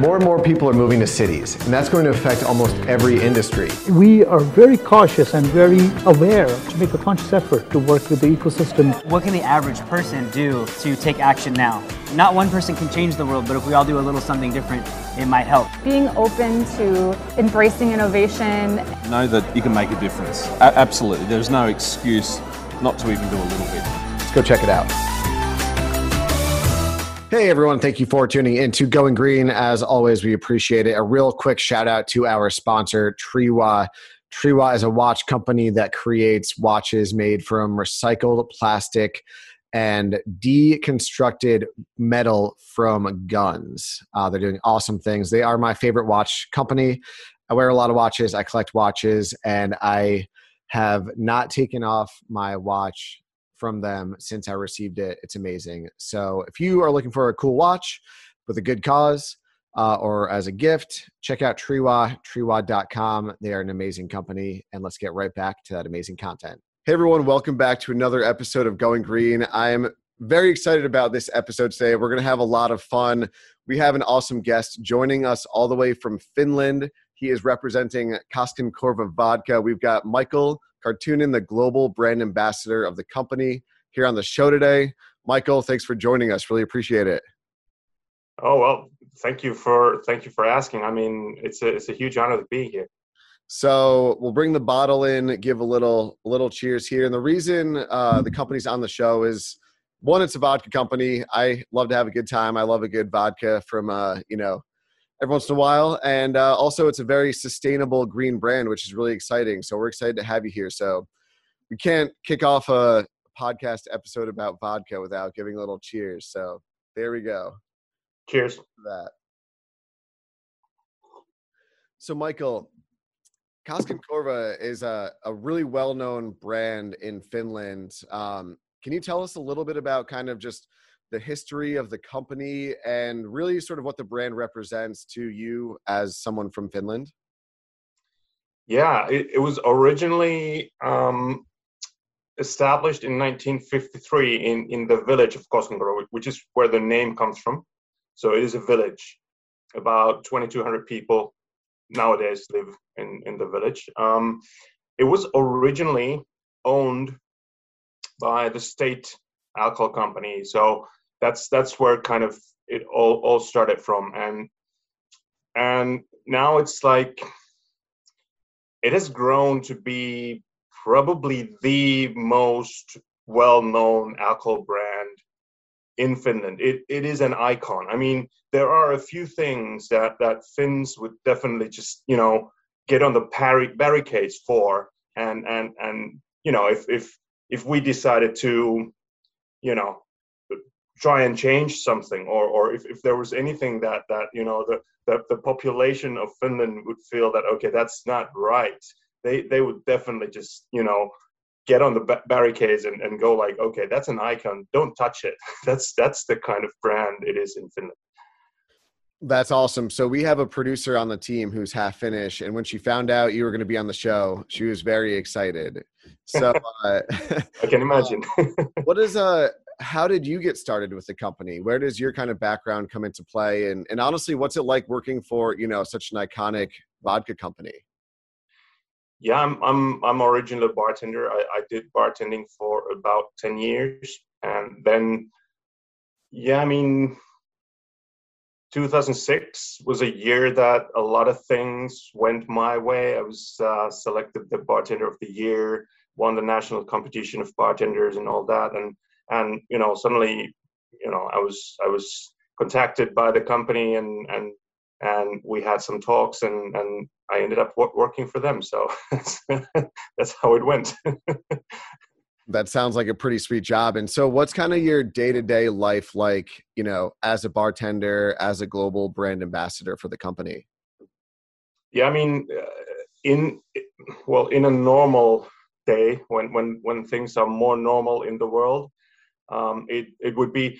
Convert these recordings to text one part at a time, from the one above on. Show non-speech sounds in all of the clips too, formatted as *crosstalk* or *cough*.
More and more people are moving to cities, and that's going to affect almost every industry. We are very cautious and very aware to make a conscious effort to work with the ecosystem. What can the average person do to take action now? Not one person can change the world, but if we all do a little something different, it might help. Being open to embracing innovation. Know that you can make a difference. A- absolutely. There's no excuse not to even do a little bit. Let's go check it out. Hey everyone, thank you for tuning in to Going Green. As always, we appreciate it. A real quick shout out to our sponsor, Triwa. Triwa is a watch company that creates watches made from recycled plastic and deconstructed metal from guns. Uh, they're doing awesome things. They are my favorite watch company. I wear a lot of watches, I collect watches, and I have not taken off my watch from them since I received it. It's amazing. So if you are looking for a cool watch with a good cause uh, or as a gift, check out Triwa, triwa.com. They are an amazing company. And let's get right back to that amazing content. Hey everyone, welcome back to another episode of Going Green. I'm very excited about this episode today. We're going to have a lot of fun. We have an awesome guest joining us all the way from Finland. He is representing Koskenkorva Vodka. We've got Michael Karttunen, the global brand ambassador of the company, here on the show today. Michael, thanks for joining us. Really appreciate it. Oh well, thank you for thank you for asking. I mean, it's a it's a huge honor to be here. So we'll bring the bottle in, give a little little cheers here. And the reason uh, the company's on the show is one, it's a vodka company. I love to have a good time. I love a good vodka from uh, you know every once in a while. And uh, also, it's a very sustainable green brand, which is really exciting. So we're excited to have you here. So we can't kick off a podcast episode about vodka without giving a little cheers. So there we go. Cheers. that. So, Michael, Koskenkorva is a, a really well known brand in Finland. Um, can you tell us a little bit about kind of just the history of the company and really sort of what the brand represents to you as someone from Finland? Yeah, it, it was originally um, established in 1953 in, in the village of Koskenkorva, which is where the name comes from. So it is a village. About 2,200 people nowadays live in, in the village. Um, it was originally owned by the state alcohol company. So that's that's where kind of it all, all started from. And and now it's like it has grown to be probably the most well-known alcohol brand in Finland. It it is an icon. I mean, there are a few things that that Finns would definitely just you know get on the parry, barricades for, and and and you know if if if we decided to, you know, try and change something, or or if, if there was anything that that you know the, the the population of Finland would feel that okay that's not right, they they would definitely just you know get on the barricades and, and go like okay that's an icon don't touch it. *laughs* That's that's the kind of brand it is in finland. That's awesome. So we have a producer on the team who's half finnish and when she found out you were going to be on the show she was very excited. So *laughs* uh, *laughs* i can imagine. what is uh how did you get started with the company? Where does your kind of background come into play? And and honestly what's it like working for you know such an iconic vodka company? Yeah, I'm I'm I'm originally a bartender. I, I did bartending for about ten years, and then yeah, I mean, 2006 was a year that a lot of things went my way. I was uh, selected the bartender of the year, won the national competition of bartenders, and all that, and and you know suddenly, you know, I was I was contacted by the company and and and we had some talks and and I ended up working for them. So *laughs* that's how it went. that sounds like a pretty sweet job. And so, what's kind of your day to day life like, you know, as a bartender, as a global brand ambassador for the company? Yeah, I mean, uh, in well, in a normal day, when when when things are more normal in the world, um, it it would be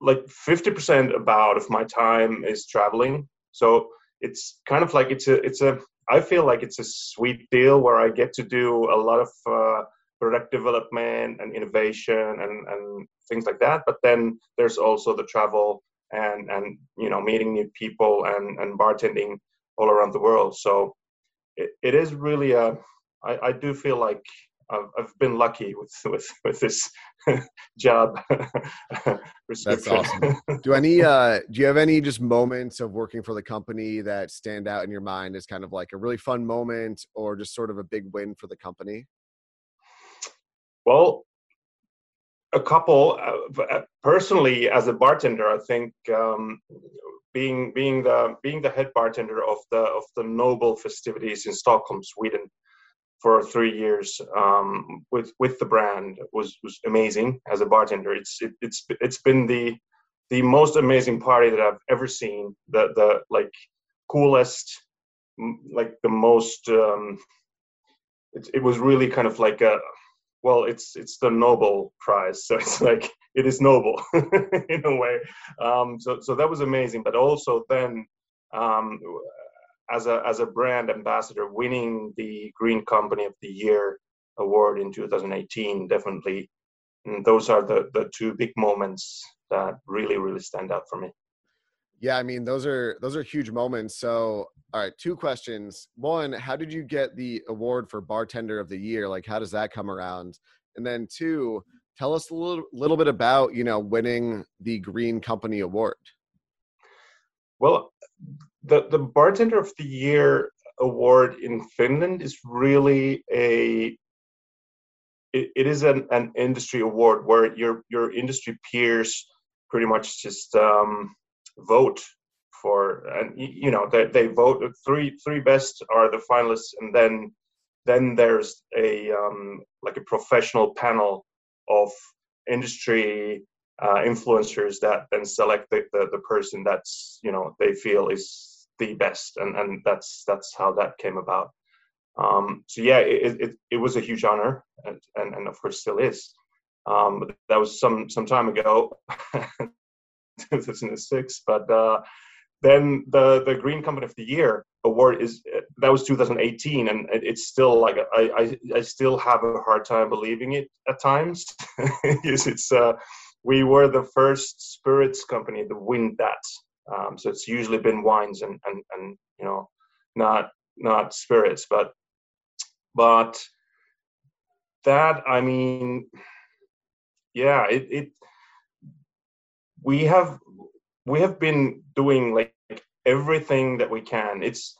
like 50% about of my time is traveling so it's kind of like it's a it's a i feel like it's a sweet deal where i get to do a lot of uh, product development and innovation and and things like that but then there's also the travel and and you know meeting new people and and bartending all around the world. So it, it is really a I, I do feel like I've, I've been lucky with with with this *laughs* job. *laughs* That's awesome. Do any *laughs* uh do you have any just moments of working for the company that stand out in your mind as kind of like a really fun moment or just sort of a big win for the company? Well, a couple. Uh, uh personally, as a bartender, I think um, being being the being the head bartender of the of the Nobel festivities in Stockholm, Sweden, for three years um, with with the brand was was amazing as a bartender. It's it, it's it's been the the most amazing party that I've ever seen. The the like coolest, like the most. Um, it, it was really kind of like a well it's it's the nobel prize so it's like it is noble *laughs* in a way um, so so that was amazing but also then um, as a as a brand ambassador winning the green company of the year award in 2018 definitely and those are the the two big moments that really really stand out for me yeah, I mean those are those are huge moments. So, all right, two questions. One, how did you get the award for bartender of the year? Like how does that come around? And then two, tell us a little little bit about, you know, winning the Green Company award. Well, the the bartender of the year award in Finland is really a it, it is an, an industry award where your your industry peers pretty much just um, vote for and you know they, they vote three three best are the finalists and then then there's a um, like a professional panel of industry uh, influencers that then select the, the, the person that's you know they feel is the best and and that's that's how that came about um, so yeah it, it, it was a huge honor and, and, and of course still is um, that was some some time ago *laughs* 2006. But uh, then the the Green Company of the Year award is that was 2018, and it's still like I I, I still have a hard time believing it at times. *laughs* it's uh, we were the first spirits company to win that. Um, so it's usually been wines and and and you know not not spirits, but but that I mean, yeah, it it we have we have been doing like everything that we can. It's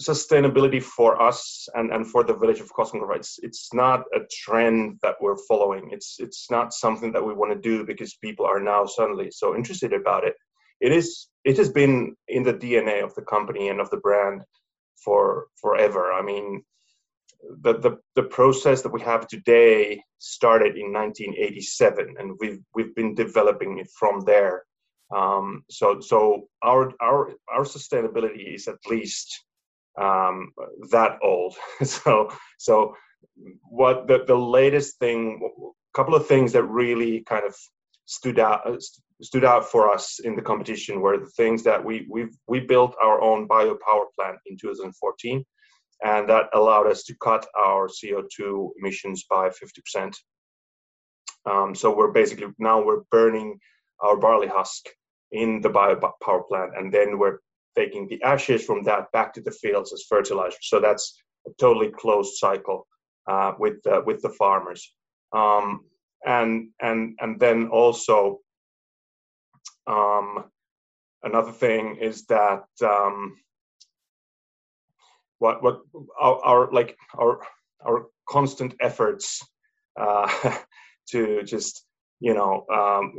sustainability for us and, and for the village of Koskenkorva. It's it's not a trend that we're following. It's it's not something that we want to do because people are now suddenly so interested about it. It is it has been in the DNA of the company and of the brand for forever. I mean, the, the, the process that we have today started in 1987 and we've we've been developing it from there um, so so our our our sustainability is at least um, that old *laughs* so so what the, the latest thing a couple of things that really kind of stood out uh, stood out for us in the competition were the things that we we we built our own bio power plant in 2014 and that allowed us to cut our CO2 emissions by 50%. Um, so we're basically now we're burning our barley husk in the bio power plant, and then we're taking the ashes from that back to the fields as fertilizer. So that's a totally closed cycle uh, with the, with the farmers. Um, and and and then also um, another thing is that um, what what our, our like our our constant efforts uh, *laughs* to just you know um,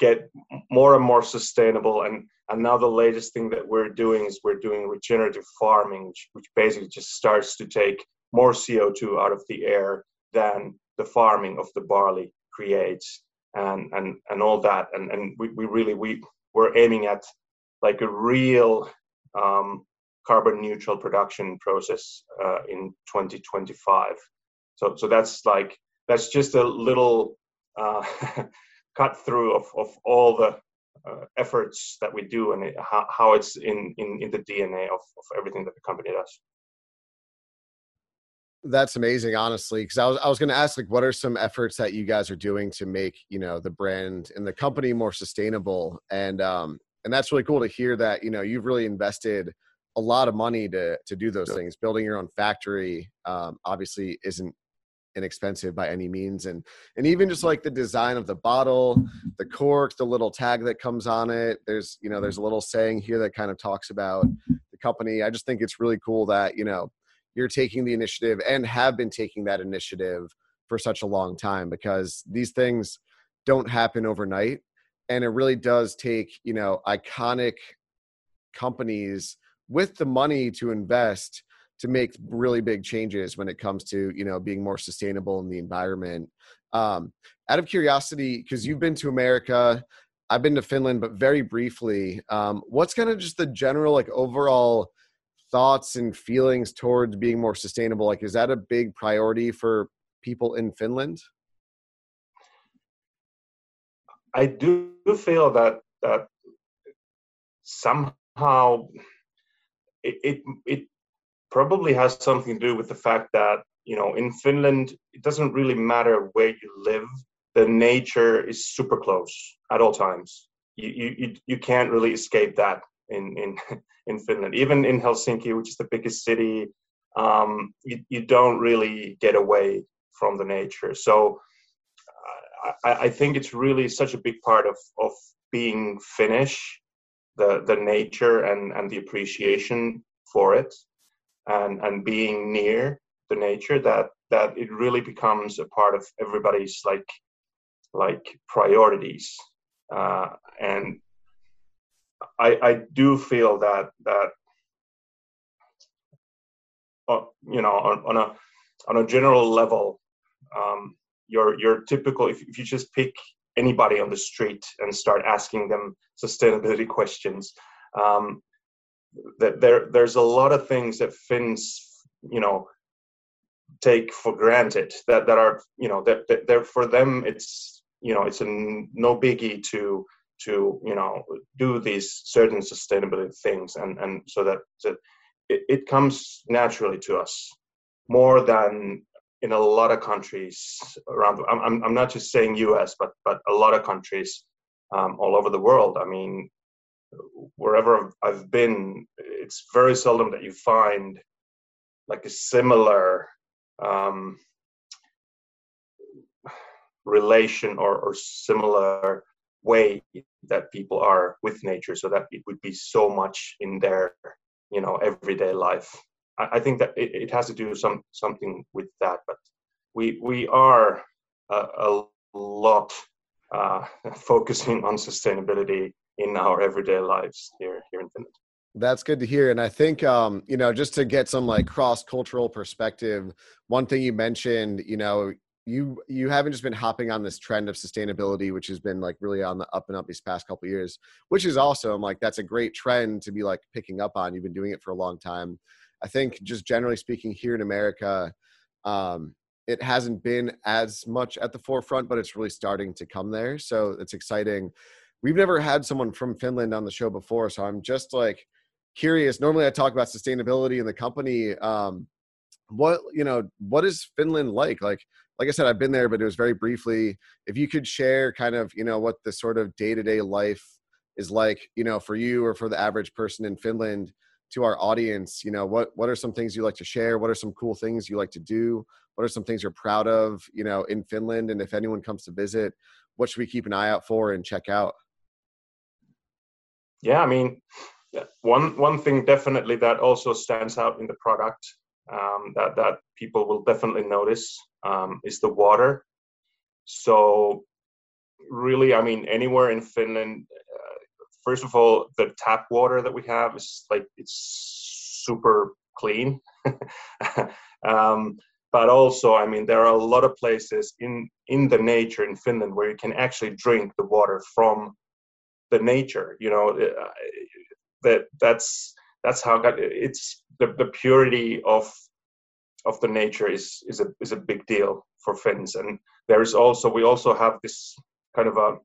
get more and more sustainable. And and now the latest thing that we're doing is we're doing regenerative farming which, which basically just starts to take more co2 out of the air than the farming of the barley creates and and and all that and and we, we really we we're aiming at like a real um, carbon neutral production process uh, in 2025. So, so that's like that's just a little uh, *laughs* cut through of, of all the uh, efforts that we do and it, how, how it's in, in, in the DNA of, of everything that the company does. That's amazing, honestly. Because I was I was going to ask, like, what are some efforts that you guys are doing to make you know the brand and the company more sustainable? And um, and that's really cool to hear that you know you've really invested a lot of money to to do those things. Building your own factory um, obviously isn't inexpensive by any means and and even just like the design of the bottle the cork the little tag that comes on it there's you know there's a little saying here that kind of talks about the company i just think it's really cool that you know you're taking the initiative and have been taking that initiative for such a long time because these things don't happen overnight. And it really does take you know iconic companies with the money to invest to make really big changes when it comes to you know being more sustainable in the environment. Um, out of curiosity because you've been to america i've been to finland but very briefly um, what's kind of just the general like overall thoughts and feelings towards being more sustainable like is that a big priority for people in finland? I do feel that that somehow it, it, it probably has something to do with the fact that you know in Finland it doesn't really matter where you live the nature is super close at all times. You you you can't really escape that in in *laughs* in Finland. Even in Helsinki which is the biggest city um, you, you don't really get away from the nature. So I, I think it's really such a big part of of being Finnish the the nature and and the appreciation for it and and being near the nature that that it really becomes a part of everybody's like like priorities. Uh, and I I do feel that that uh, you know on, on a on a general level um, your your typical if, if you just pick anybody on the street and start asking them sustainability *laughs* questions um, that there there's a lot of things that Finns you know take for granted that that are you know that, that they're for them it's you know it's a no biggie to to you know do these certain sustainability things and and so that, that it, it comes naturally to us more than in a lot of countries around I'm, I'm not just saying us but but a lot of countries um, all over the world. I mean wherever I've been, it's very seldom that you find like a similar um, relation or, or similar way that people are with nature so that it would be so much in their you know everyday life i, I think that it, it, has to do some something with that but we we are a, a lot uh, *laughs* focusing on sustainability in our everyday lives here here in Finland. That's good to hear. And I think, um, you know, just to get some like cross cultural perspective, one thing you mentioned, you know, you you haven't just been hopping on this trend of sustainability, which has been like really on the up and up these past couple years, which is awesome. Like that's a great trend to be like picking up on. You've been doing it for a long time. I think just generally speaking here in America, um, it hasn't been as much at the forefront, but it's really starting to come there. So it's exciting we've never had someone from Finland on the show before, so I'm just like curious. Normally, I talk about sustainability in the company. Um, what you know, what is Finland like? Like, like I said, I've been there, but it was very briefly. If you could share, kind of, you know, what the sort of day to day life is like, you know, for you or for the average person in Finland to our audience you know what what are some things you like to share? What are some cool things you like to do? What are some things you're proud of you know in finland? And if anyone comes to visit what should we keep an eye out for and check out? Yeah, I mean, one one thing definitely that also stands out in the product um, that that people will definitely notice um, is the water. So, really, I mean, anywhere in Finland, uh, first of all, the tap water that we have is like it's super clean. *laughs* um, but also, I mean, there are a lot of places in in the nature in Finland where you can actually drink the water from the nature you know uh, that that's that's how God, it's the, the purity of of the nature is is a is a big deal for Finns. And there is also we also have this kind of a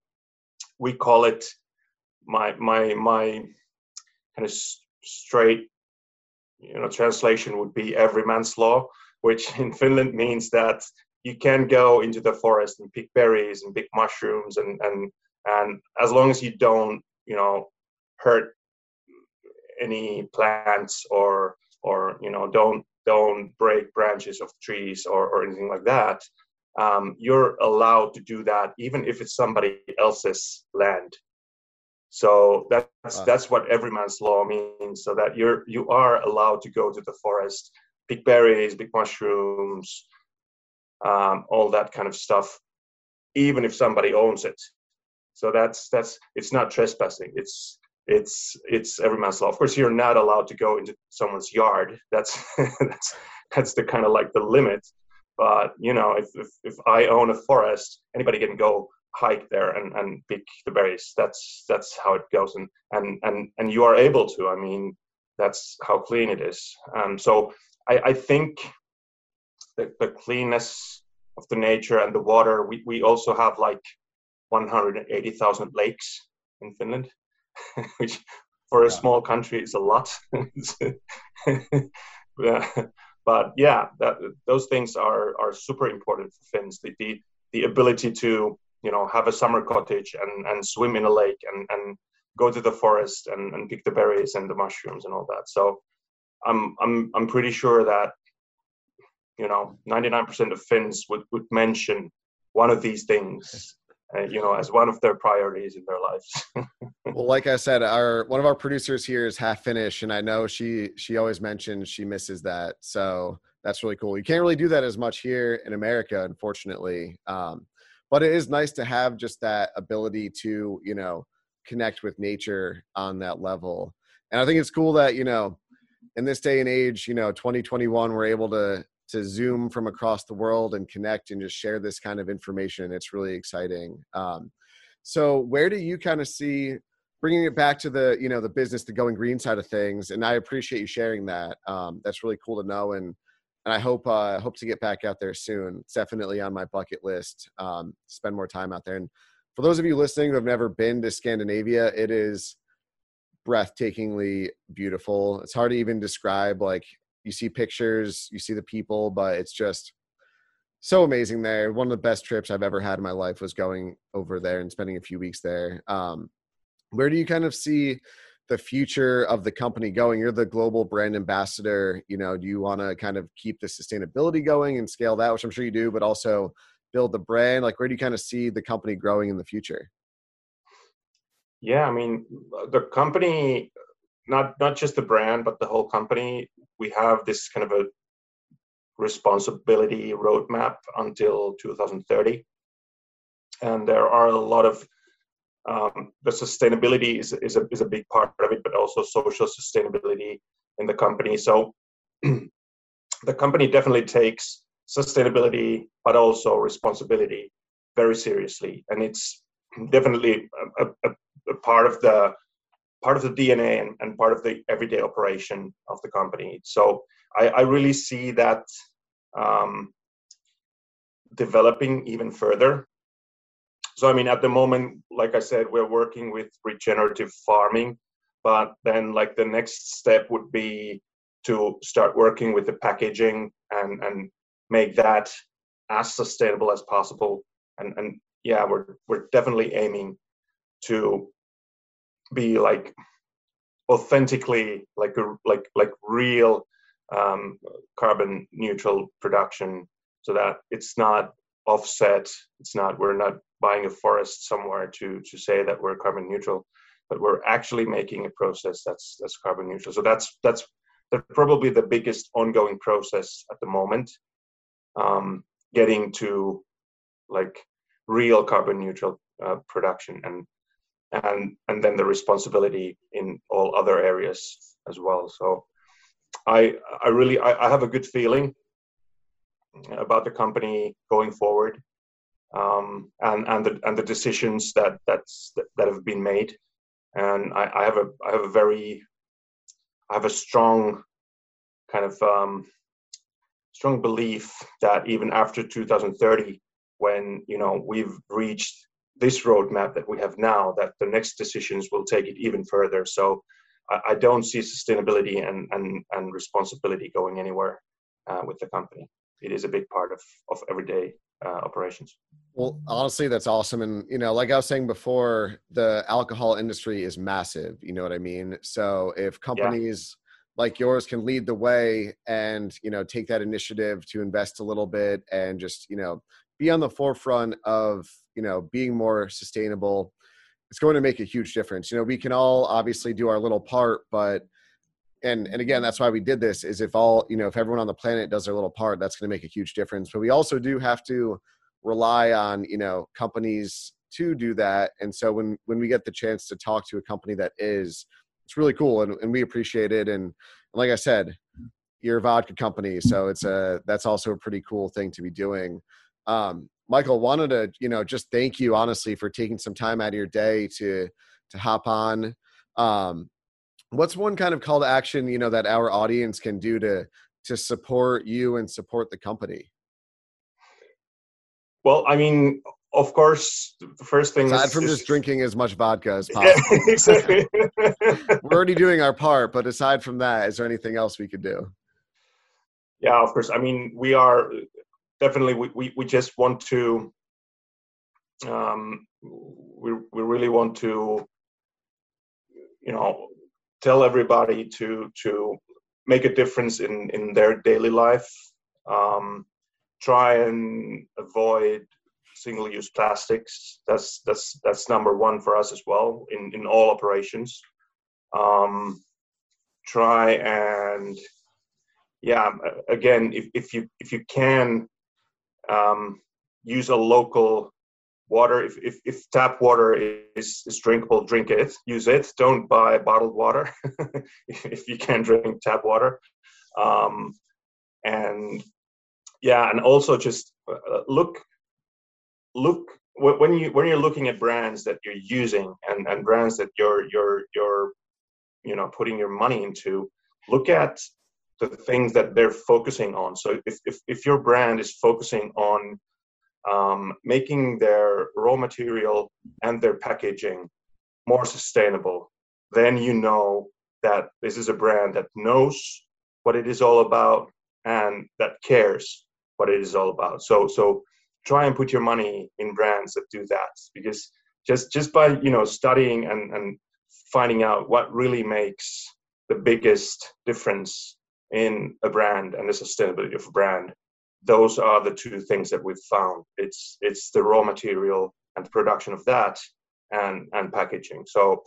we call it my my my kind of straight you know translation would be every man's law which in Finland means that you can go into the forest and pick berries and pick mushrooms and and and as long as you don't you know hurt any plants or or you know don't don't break branches of trees or, or anything like that um, you're allowed to do that even if it's somebody else's land so that's wow. that's what everyman's law means so that you're you are allowed to go to the forest pick berries pick mushrooms um, all that kind of stuff even if somebody owns it so that's that's it's not trespassing it's it's it's every man's law. Of course you're not allowed to go into someone's yard. That's *laughs* that's that's the kind of like the limit. But you know if, if, if i own a forest anybody can go hike there and, and pick the berries. That's that's how it goes. And and and, and you are able to. I mean that's how clean it is. Um, so I, I think the, the cleanness of the nature and the water we, we also have like 180000 lakes in finland *laughs* which for a small country is a lot *laughs* but yeah, that, those things are are super important for Finns. The, the the ability to you know have a summer cottage and and swim in a lake and and go to the forest and, and pick the berries and the mushrooms and all that. So I'm I'm I'm pretty sure that you know 99% of Finns would would mention one of these things *laughs* uh, you know as one of their priorities in their lives. *laughs* Well like i said our one of our producers here is half finnish and i know she she always mentions she misses that so that's really cool. You can't really do that as much here in america unfortunately um, but it is nice to have just that ability to you know connect with nature on that level. And i think it's cool that you know in this day and age you know 2021 we're able to to zoom from across the world and connect and just share this kind of information it's really exciting. Um, so where do you kind of see bringing it back to the you know the business the going green side of things and i appreciate you sharing that um, that's really cool to know and and i hope uh hope to get back out there soon. It's definitely on my bucket list um, spend more time out there. And for those of you listening who have never been to scandinavia it is breathtakingly beautiful. It's hard to even describe like you see pictures, you see the people, but it's just so amazing there. One of the best trips I've ever had in my life was going over there and spending a few weeks there. Um, where do you kind of see the future of the company going? You're the global brand ambassador. You know, do you want to kind of keep the sustainability going and scale that, which I'm sure you do, but also build the brand? Like, where do you kind of see the company growing in the future? Yeah, I mean, the company, not not just the brand, but the whole company. We have this kind of a responsibility roadmap until 2030 and there are a lot of um, the sustainability is, is, a, is a big part of it but also social sustainability in the company. So *clears throat* the company definitely takes sustainability but also responsibility very seriously. And it's definitely a, a, a part of the part of the DNA and, and part of the everyday operation of the company. So I, I really see that um, developing even further. So I mean, at the moment, like I said, we're working with regenerative farming, but then like the next step would be to start working with the packaging and and make that as sustainable as possible. And and yeah, we're we're definitely aiming to be like authentically like a like like real um, carbon neutral production so that it's not offset it's not we're not buying a forest somewhere to to say that we're carbon neutral but we're actually making a process that's that's carbon neutral. So that's that's that's probably the biggest ongoing process at the moment um, getting to like real carbon neutral uh, production. And and and then the responsibility in all other areas as well. So i i really i, I have a good feeling about the company going forward um, and and the and the decisions that that's that, have been made. And I, I have a i have a very i have a strong kind of um, strong belief that even after 2030 when you know we've reached this roadmap that we have now that the next decisions will take it even further so i, I don't see sustainability and, and and responsibility going anywhere uh, with the company. It is a big part of of everyday uh, operations. Well, honestly, that's awesome. And, you know, like I was saying before, the alcohol industry is massive. You know what I mean? So if companies yeah. like yours can lead the way and, you know, take that initiative to invest a little bit and just, you know, be on the forefront of, you know, being more sustainable, it's going to make a huge difference. You know, we can all obviously do our little part, but, and and again that's why we did this is if all you know if everyone on the planet does their little part that's going to make a huge difference. But we also do have to rely on you know companies to do that. And so when when we get the chance to talk to a company that is it's really cool and, and we appreciate it. And, and like i said you're a vodka company so it's a that's also a pretty cool thing to be doing. Um, michael wanted to you know just thank you honestly for taking some time out of your day to to hop on. Um, what's one kind of call to action you know that our audience can do to to support you and support the company? Well i mean of course the first thing aside is, from is, just drinking as much vodka as possible. yeah, *laughs* exactly. *laughs* we're already doing our part but aside from that is there anything else we could do? Yeah of course. I mean we are definitely we, we, we just want to um we, we really want to you know tell everybody to to make a difference in in their daily life. Um, try and avoid single-use plastics. That's that's that's number one for us as well in in all operations. Um, try and yeah again if, if you if you can um, use a local water. If, if, if, tap water is, is drinkable drink it use it. Don't buy bottled water *laughs* if you can drink tap water. Um, and yeah and also just uh, look look when you when you're looking at brands that you're using and, and brands that you're you're you're you know putting your money into look at the things that they're focusing on so if if, if your brand is focusing on um, making their raw material and their packaging more sustainable, then you know that this is a brand that knows what it is all about and that cares what it is all about. So so try and put your money in brands that do that because just just by you know studying and and finding out what really makes the biggest difference in a brand and the sustainability of a brand those are the two things that we've found. It's it's the raw material and the production of that, and and packaging. So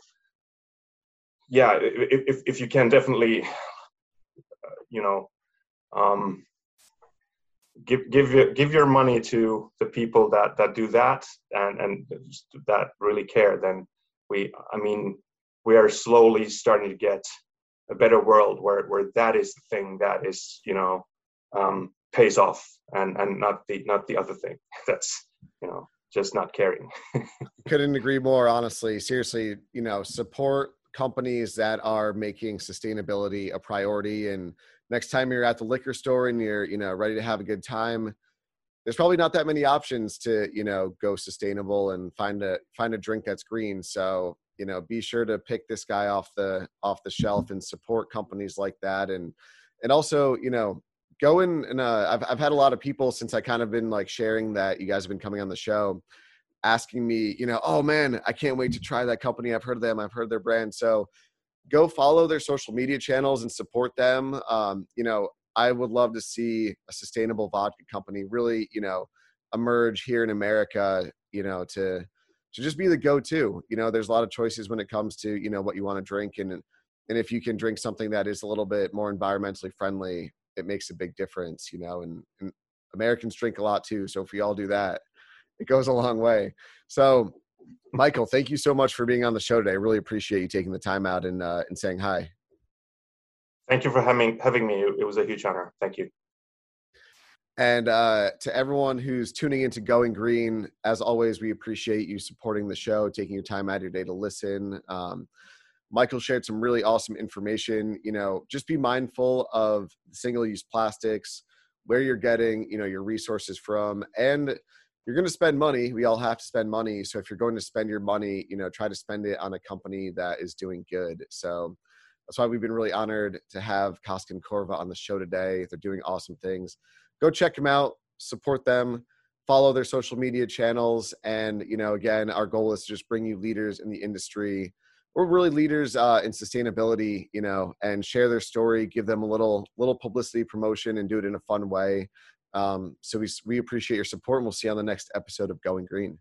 yeah, if if you can definitely, uh, you know, um, give give your give your money to the people that that do that and and that really care, then we, I mean, we are slowly starting to get a better world where where that is the thing that is you know um, pays off and and not the not the other thing *laughs* that's you know just not caring. *laughs* Couldn't agree more honestly. Seriously you know support companies that are making sustainability a priority and next time you're at the liquor store and you're you know ready to have a good time there's probably not that many options to you know go sustainable and find a find a drink that's green. So you know be sure to pick this guy off the off the shelf and support companies like that and and also you know going and uh, I've I've had a lot of people since I kind of been like sharing that you guys have been coming on the show, asking me, you know, oh man, I can't wait to try that company. I've heard of them. I've heard their brand. So go follow their social media channels and support them. Um, you know, I would love to see a sustainable vodka company really, you know, emerge here in America. You know, to just be the go-to. You know, there's a lot of choices when it comes to you know what you want to drink and and if you can drink something that is a little bit more environmentally friendly it makes a big difference, you know, and, and Americans drink a lot too. So if we all do that, it goes a long way. So Michael, thank you so much for being on the show today. I really appreciate you taking the time out and, uh, and saying hi. Thank you for having, having me. It was a huge honor. Thank you. And uh, to everyone who's tuning into Going Green, as always, we appreciate you supporting the show, taking your time out of your day to listen. Um, Michael shared some really awesome information. You know, just be mindful of single-use plastics, where you're getting, you know, your resources from, and you're going to spend money. We all have to spend money. So if you're going to spend your money, you know, try to spend it on a company that is doing good. So That's why we've been really honored to have Koskenkorva on the show today. They're doing awesome things. Go check them out, support them, follow their social media channels, and you know, again, our goal is to just bring you leaders in the industry. We're really leaders uh, in sustainability, you know, and share their story, give them a little little publicity, promotion, and do it in a fun way. Um, so we we appreciate your support, and we'll see you on the next episode of Going Green.